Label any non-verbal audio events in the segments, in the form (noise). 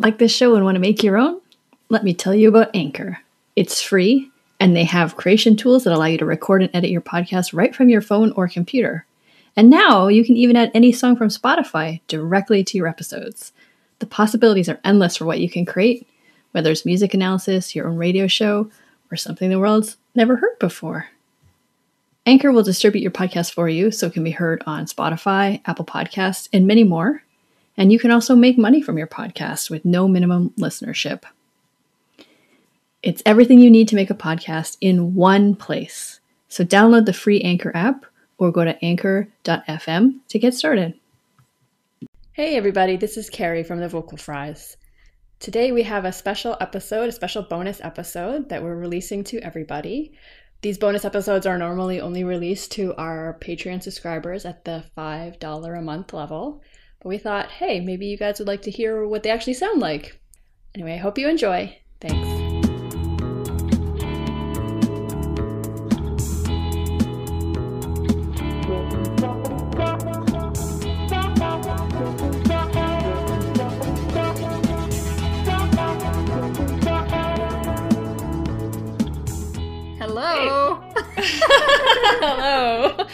Like this show and want to make your own? Let me tell you about Anchor. It's free, and they have creation tools that allow you to record and edit your podcast right from your phone or computer. And now you can even add any song from Spotify directly to your episodes. The possibilities are endless for what you can create, whether it's music analysis, your own radio show, or something the world's never heard before. Anchor will distribute your podcast for you so it can be heard on Spotify, Apple Podcasts, and many more. And you can also make money from your podcast with no minimum listenership. It's everything you need to make a podcast in one place. So download the free Anchor app or go to anchor.fm to get started. Hey everybody, this is Carrie from the Vocal Fries. Today we have a special episode, a special bonus episode that we're releasing to everybody. These bonus episodes are normally only released to our Patreon subscribers at the $5 a month level. But we thought, hey, maybe you guys would like to hear what they actually sound like. Anyway, I hope you enjoy. Thanks. Hello. (laughs) Hello.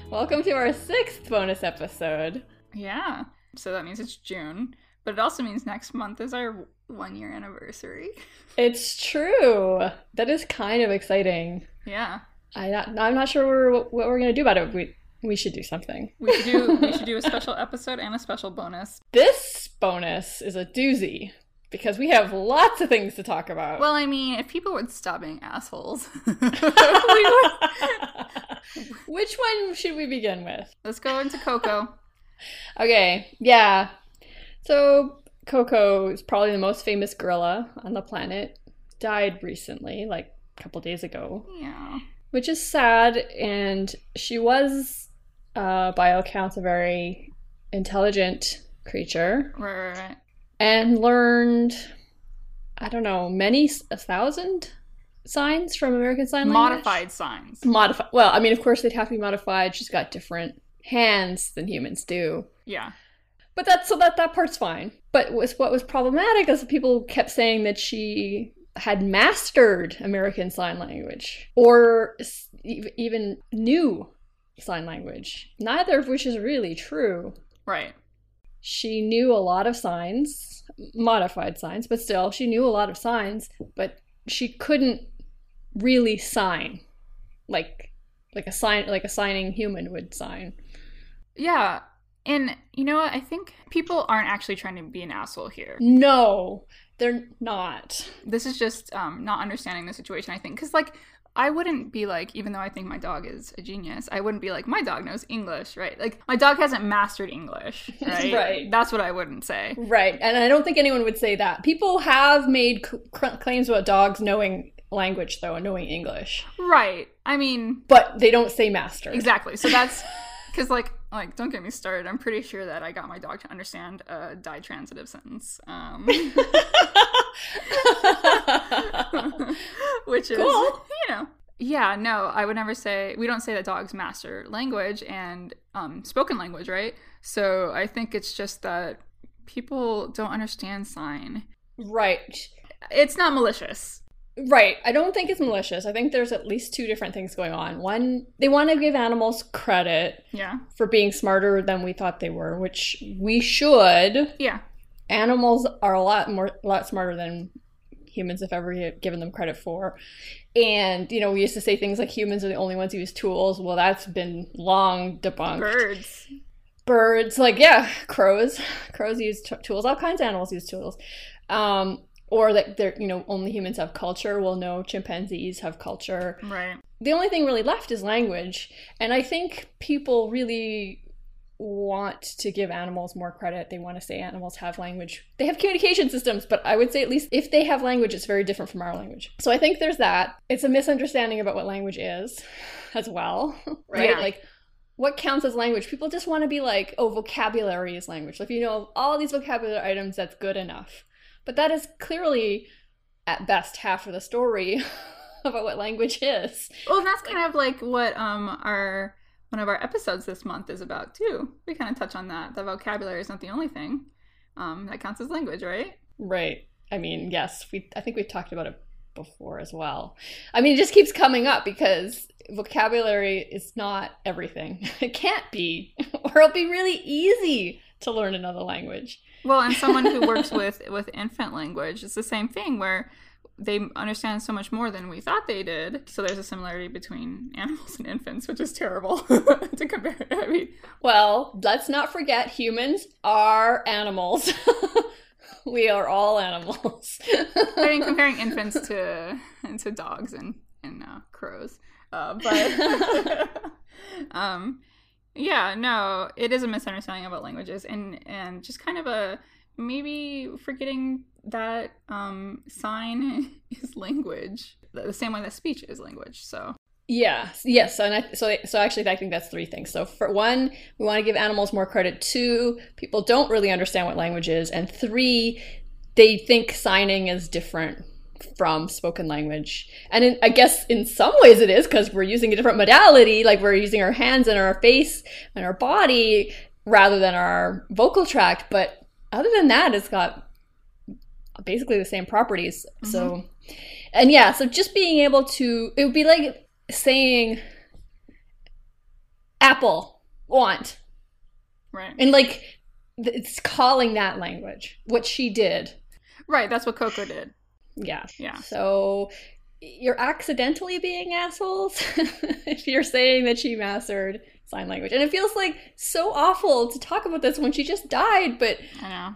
(laughs) Welcome to our sixth bonus episode. Yeah. So that means it's June, but it also means next month is our one year anniversary. (laughs) It's true. That is kind of exciting. Yeah. I not, I'm not sure we're, what we're going to do about it. We we should do something. We should do we should do a special (laughs) episode and a special bonus. This bonus is a doozy because we have lots of things to talk about. Well, I mean, if people would stop being assholes. (laughs) Which one should we begin with? Let's go into Koko. Okay, yeah. So Koko is probably the most famous gorilla on the planet. Died recently, like a couple days ago. Yeah. which is sad. And she was, uh, by all accounts, a very intelligent creature Right, right, right. and learned, I don't know, many, a thousand signs from American Sign Language. Modified signs. Modified. Well, I mean, of course, they'd have to be modified. She's got different hands than humans do. Yeah. But that's so that that part's fine. But was what was problematic is that people kept saying that she had mastered American Sign Language or even knew sign language. Neither of which is really true. Right. She knew a lot of signs, modified signs, but still, she knew a lot of signs, but she couldn't really sign like like a sign like a signing human would sign. Yeah. And you know what? I think people aren't actually trying to be an asshole here. No, they're not. this is just um, not understanding the situation i think because like i wouldn't be like even though i think my dog is a genius i wouldn't be like my dog knows english right like my dog hasn't mastered english (laughs) right Right. that's what i wouldn't say Right, and I don't think anyone would say that. People have made c- claims about dogs knowing language, though, and knowing English, right i mean but they don't say master. exactly so that's (laughs) because like like don't get me started. I'm pretty sure that i got my dog to understand a ditransitive sentence um (laughs) (laughs) which is Cool. you know. Yeah no i would never say we don't say that dogs master language and um, spoken language right? So i think it's just that people don't understand sign. Right, it's not malicious right. I don't think it's malicious. I think there's at least two different things going on. One, they want to give animals credit yeah. for being smarter than we thought they were, which we should. yeah. Animals are a lot more a lot smarter than humans if ever given them credit for. And you know we used to say things like humans are the only ones who use tools. Well that's been long debunked. Birds. Birds like yeah crows. (laughs) Crows use t- tools. All kinds of animals use tools. Um or that they're you know only humans have culture. Well no chimpanzees have culture. Right. The only thing really left is language. And i think people really want to give animals more credit. They want to say animals have language. They have communication systems but i would say at least if they have language it's very different from our language. So i think there's that. It's a misunderstanding about what language is as well (laughs) right? Yeah. like what counts as language? People just want to be like oh vocabulary is language. If you know all these vocabulary items that's good enough but that is clearly at best half of the story (laughs) about what language is well that's kind of like what um our one of our episodes this month is about too we kind of touch on that the vocabulary is not the only thing um, that counts as language, right? Right. I mean, yes, we I think we've talked about it before as well. I mean, it just keeps coming up because vocabulary is not everything. (laughs) It can't be, (laughs) or it'll be really easy to learn another language. Well, and someone who works with (laughs) with infant language, it's the same thing where they understand so much more than we thought they did. So there's a similarity between animals and infants, which is terrible (laughs) to compare. I mean, well, let's not forget humans are animals. (laughs) we are all animals. I mean, comparing infants to to dogs and and uh, crows, uh, but um, yeah, no, it is a misunderstanding about languages, and and just kind of a maybe forgetting that um, sign (laughs) is language the same way that speech is language. So yeah, yes, and I, so so actually, I think that's three things. So for one, we want to give animals more credit. Two, people don't really understand what language is, and three, they think signing is different from spoken language. And in, I guess in some ways it is because we're using a different modality, like we're using our hands and our face and our body rather than our vocal tract. But other than that, it's got basically the same properties. Mm-hmm. So, and yeah, so just being able to, it would be like saying apple want right and like it's calling that language what she did right that's what Koko did yeah yeah so you're accidentally being assholes (laughs) if you're saying that she mastered sign language and it feels like so awful to talk about this when she just died but i know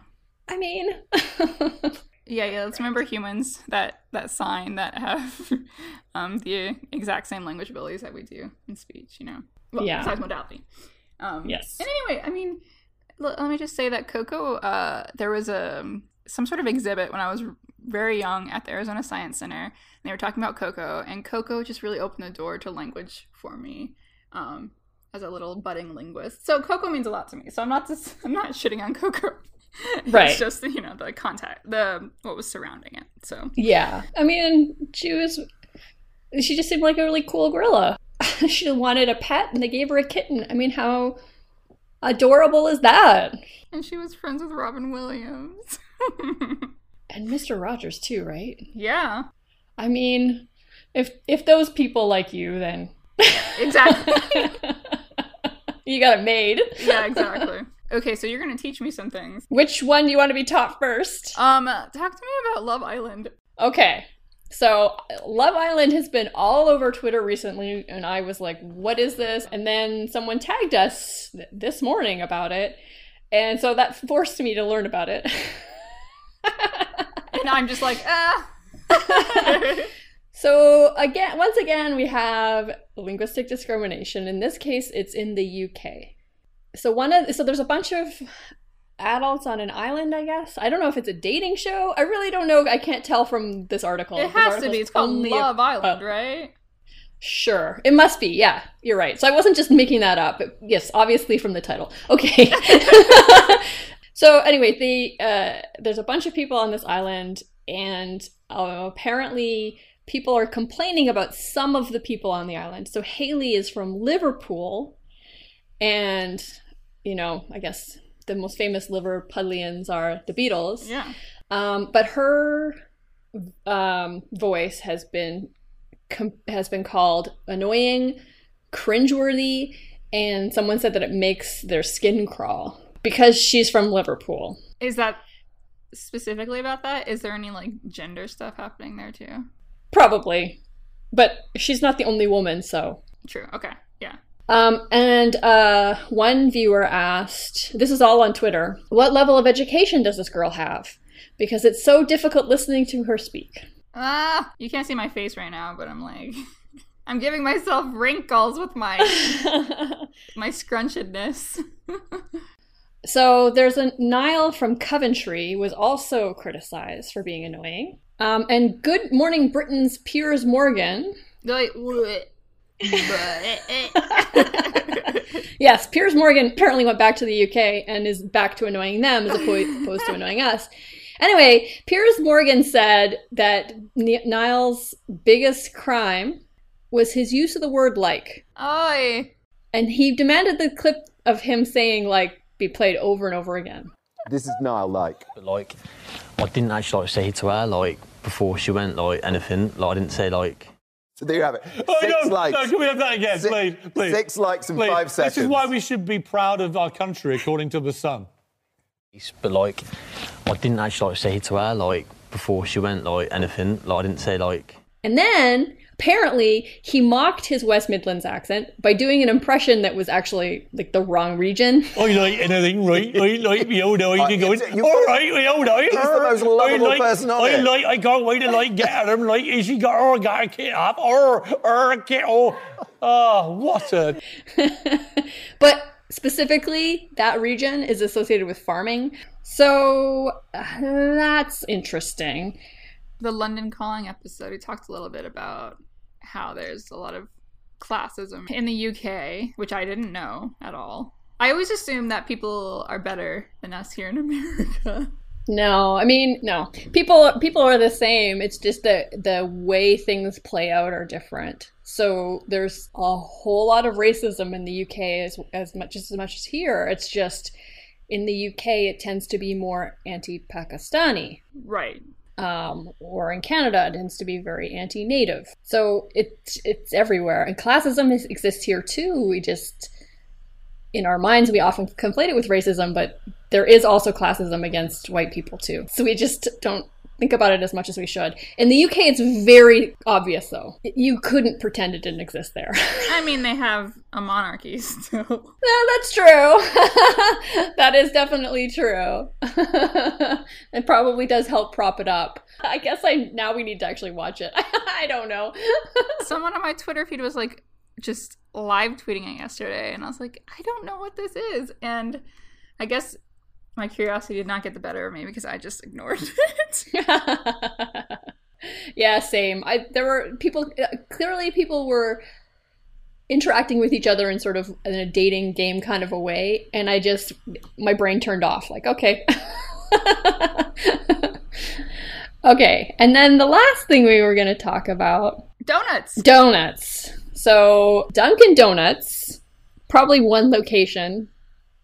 i mean (laughs) Yeah, yeah. Let's remember humans that that sign that have (laughs) um, the exact same language abilities that we do in speech. You know, well, yeah. besides modality. Um, yes. And anyway, I mean, let, let me just say that Koko. Uh, there was a um, some sort of exhibit when I was very young at the Arizona Science Center. And they were talking about Koko, and Koko just really opened the door to language for me. Um, as a little budding linguist, so Koko means a lot to me. So I'm not just (laughs) I'm not shitting on Koko. (laughs) Right. it's just you know the contact the what was surrounding it so. Yeah. I mean she was she just seemed like a really cool gorilla. (laughs) She wanted a pet and they gave her a kitten. I mean how adorable is that? And she was friends with robin williams and mr rogers too right yeah i mean if if those people like you then exactly (laughs) you got it made yeah exactly Okay, so you're gonna teach me some things. Which one do you want to be taught first? Um, talk to me about Love Island. Okay. So, Love Island has been all over Twitter recently, and I was like, what is this? And then someone tagged us th- this morning about it. And so that forced me to learn about it. (laughs) and I'm just like, ah. (laughs) so, again, once again, we have linguistic discrimination. In this case, it's in the UK so one of so there's a bunch of adults on an island i guess. I don't know if it's a dating show. I really don't know. I can't tell from this article. It has to be. it's called love a, island uh, right? Sure. It must be. Yeah you're right. So i wasn't just making that up. Yes obviously from the title. Okay (laughs) so anyway the uh, there's a bunch of people on this island and uh, apparently people are complaining about some of the people on the island so Hayley is from liverpool and you know, I guess the most famous Liverpudlians are the Beatles. Yeah. Um, but her um, voice has been com- has been called annoying, cringeworthy, and someone said that it makes their skin crawl because she's from Liverpool. Is that specifically about that? Is there any like gender stuff happening there too? Probably, but she's not the only woman, so true. Okay, yeah. Um, and uh, one viewer asked, this is all on Twitter, what level of education does this girl have? Because it's so difficult listening to her speak. Ah, you can't see my face right now, but I'm like, (laughs) I'm giving myself wrinkles with my (laughs) my scrunchedness. (laughs) so there's a Niall from Coventry was also criticized for being annoying. Um, and Good Morning Britain's Piers Morgan. Like, (laughs) yes, Piers Morgan apparently went back to the UK and is back to annoying them as opposed to annoying us. Anyway, Piers Morgan said that Niall's biggest crime was his use of the word like. Oi. And he demanded the clip of him saying like be played over and over again. This is Niall like. But like, I didn't actually like say to her like before she went like anything. Like I didn't say like. So there you have it. Oh, Six no, likes. no, can we have that again, Si- please, please? Six likes in Please. five seconds. This is why we should be proud of our country, according to the Sun. But like, I didn't actually like say to her like before she went like anything. Like I didn't say like. And then apparently he mocked his West Midlands accent by doing an impression that was actually like the wrong region. (laughs) I like anything, right? I like me all night. You're going, it's- you- all right, we all night. He's the most lovable I like, person on I it. like, I can't wait to like get at him. Like, is she got, oh, got a kit up, or, or a kit, oh, oh, what a. (laughs) But specifically, that region is associated with farming. So uh, that's interesting. The London Calling episode, we talked a little bit about how there's a lot of classism in the UK, which I didn't know at all. I always assume that people are better than us here in (laughs) America. No, I mean, no. People people are the same. It's just that the way things play out are different. So there's a whole lot of racism in the UK as as much as much as here. It's just in the UK it tends to be more anti-Pakistani. Right. Um, or in Canada, it tends to be very anti-native. So it's it's everywhere, and classism is, exists here too. We just in our minds we often conflate it with racism, but there is also classism against white people too. So we just don't think about it as much as we should. In the UK, it's very obvious though. You couldn't pretend it didn't exist there. I mean, they have a monarchy still. (laughs) No, that's true. (laughs) that is definitely true. (laughs) it probably does help prop it up. I guess I now we need to actually watch it. I don't know. Someone on my Twitter feed was like just live tweeting it yesterday, and I was like, I don't know what this is. And I guess my curiosity did not get the better of me because I just ignored (laughs) it. (laughs) yeah, same. I there were people uh, clearly people were interacting with each other in sort of in a dating game kind of a way, and I just my brain turned off. Like, okay. (laughs) okay, and then the last thing we were going to talk about Donuts. Donuts. So Dunkin' Donuts, probably one location.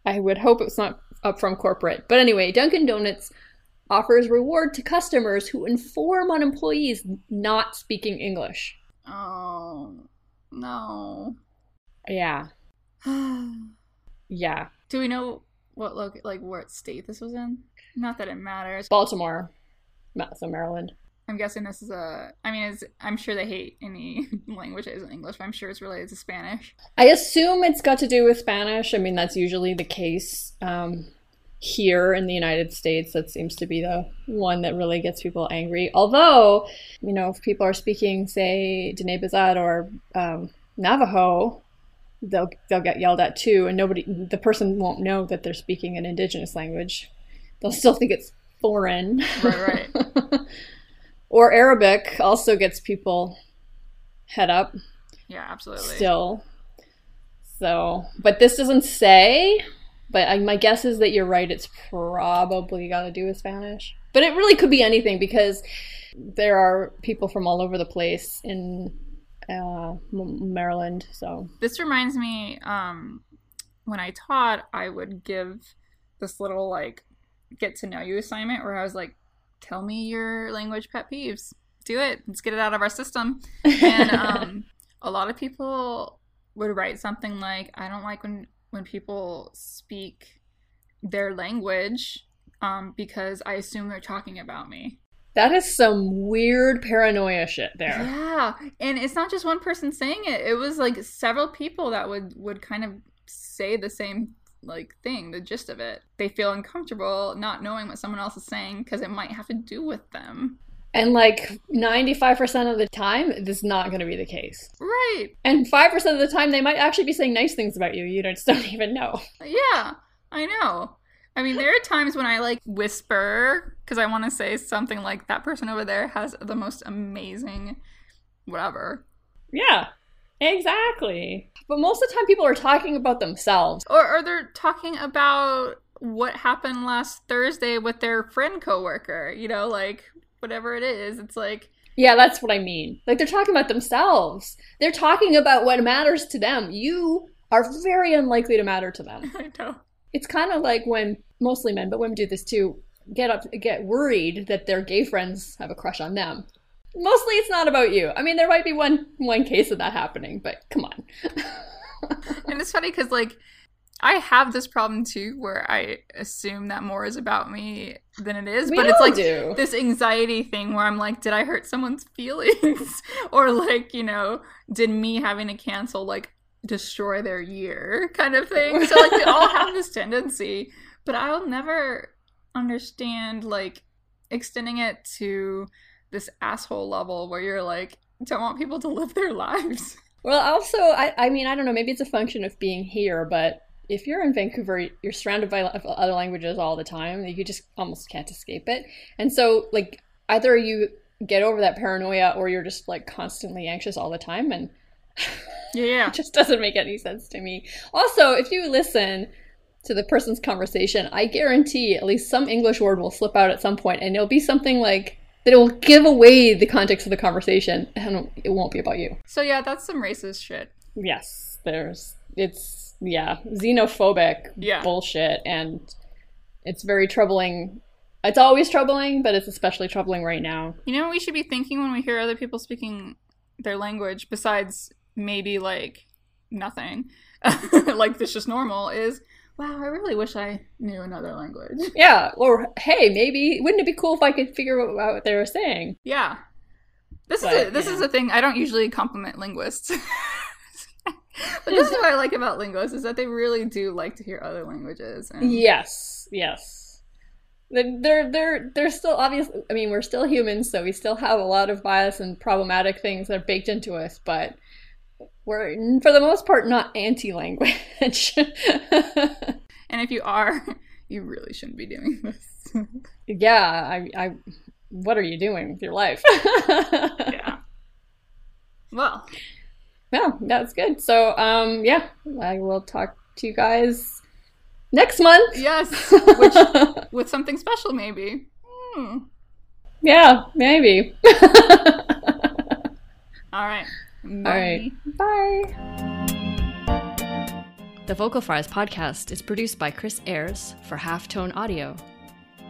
I would hope it's not up from corporate. But anyway, Dunkin' Donuts offers reward to customers who inform on employees not speaking English. Oh no. Yeah. (sighs) Yeah. Do we know what loc like what state this was in? Not that it matters. Baltimore. So Maryland. I'm guessing this is a. I mean, I'm sure they hate any (laughs) language that isn't English, but I'm sure it's related to Spanish. I assume it's got to do with Spanish. I mean, that's usually the case um, here in the United States. That seems to be the one that really gets people angry. Although, you know, if people are speaking, say, Diné Bizaad or um, Navajo, they'll they'll get yelled at too, and nobody, the person won't know that they're speaking an indigenous language. They'll still think it's foreign. Right, right. (laughs) or Arabic also gets people head up yeah, absolutely. still. So, but this doesn't say. But I, my guess is that you're right. It's probably got to do with Spanish. But it really could be anything because there are people from all over the place in uh, M- Maryland. So This reminds me, um, when I taught, I would give this little like get to know you assignment where I was like, tell me your language pet peeves. Do it. Let's get it out of our system. And (laughs) um, a lot of people would write something like, I don't like when when people speak their language um, because I assume they're talking about me. that is some weird paranoia shit there. Yeah, and it's not just one person saying it. It was like several people that would would kind of say the same like thing, the gist of it. They feel uncomfortable not knowing what someone else is saying because it might have to do with them. And like 95% of the time, this is not going to be the case. Right. And 5% of the time, they might actually be saying nice things about you. You just don't (laughs) even know. Yeah, I know. I mean, there are times when I like whisper because I want to say something like that person over there has the most amazing whatever. Yeah, exactly. But most of the time, people are talking about themselves. Or, or they're talking about what happened last Thursday with their friend coworker, you know, like whatever it is. It's like, Yeah, that's what I mean. Like they're talking about themselves. They're talking about what matters to them. You are very unlikely to matter to them. (laughs) I know. It's kind of like when mostly men, but women do this too. Get up, get worried that their gay friends have a crush on them. Mostly, it's not about you. I mean, there might be one one case of that happening, but come on. (laughs) And it's funny because, like, I have this problem too where I assume that more is about me than it is. We but it's like do. this anxiety thing where I'm like, did I hurt someone's (laughs) feelings? or, like, you know, did me having to cancel, like, destroy their year kind of thing? So, like, we all have this (laughs) tendency, but I'll never understand, like, extending it to this asshole level where you're like, don't want people to live their (laughs) lives. Well, also, I, I mean, I don't know. Maybe it's a function of being here, but if you're in Vancouver, you're surrounded by other languages all the time. You just almost can't escape it. And so, like, either you get over that paranoia or you're just like constantly anxious all the time, and Yeah, yeah. (laughs) it just doesn't make any sense to me. Also, if you listen to the person's conversation, I guarantee at least some English word will slip out at some point, and it'll be something like that. It will give away the context of the conversation, and it won't be about you. So, yeah, that's some racist shit. Yes, there's it's yeah, xenophobic Yeah. bullshit and it's very troubling. It's always troubling, but it's especially troubling right now. You know what we should be thinking when we hear other people speaking their language, besides maybe like nothing, (laughs) like this just normal, is wow, I really wish I knew another language. (laughs) Yeah, or hey, maybe wouldn't it be cool if I could figure out what they were saying? Yeah. This But, is a, this yeah. is a thing. I don't usually compliment linguists. (laughs) (laughs) but this is what I like about linguists is that they really do like to hear other languages. And Yes, yes. They're they're they're, still obviously. I mean, we're still humans, so we still have a lot of bias and problematic things that are baked into us, but we're for the most part not anti-language. (laughs) And if you are, (laughs) you really shouldn't be doing this. yeah, I, I, what are you doing with your life? yeah. Well, yeah, that's good. So, um, yeah, I will talk to you guys next month. yes. (laughs) Which with something special, maybe. Hmm. Yeah, maybe. (laughs) All right. All right. Bye. The Vocal Fries podcast is produced by Chris Ayers for Halftone Audio.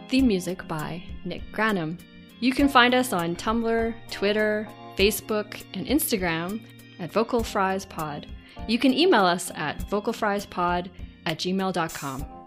Theme music by Nick Granum. You can find us on Tumblr, Twitter, Facebook, and Instagram at Vocal Fries Pod. You can email us at vocalfriespod at gmail.com.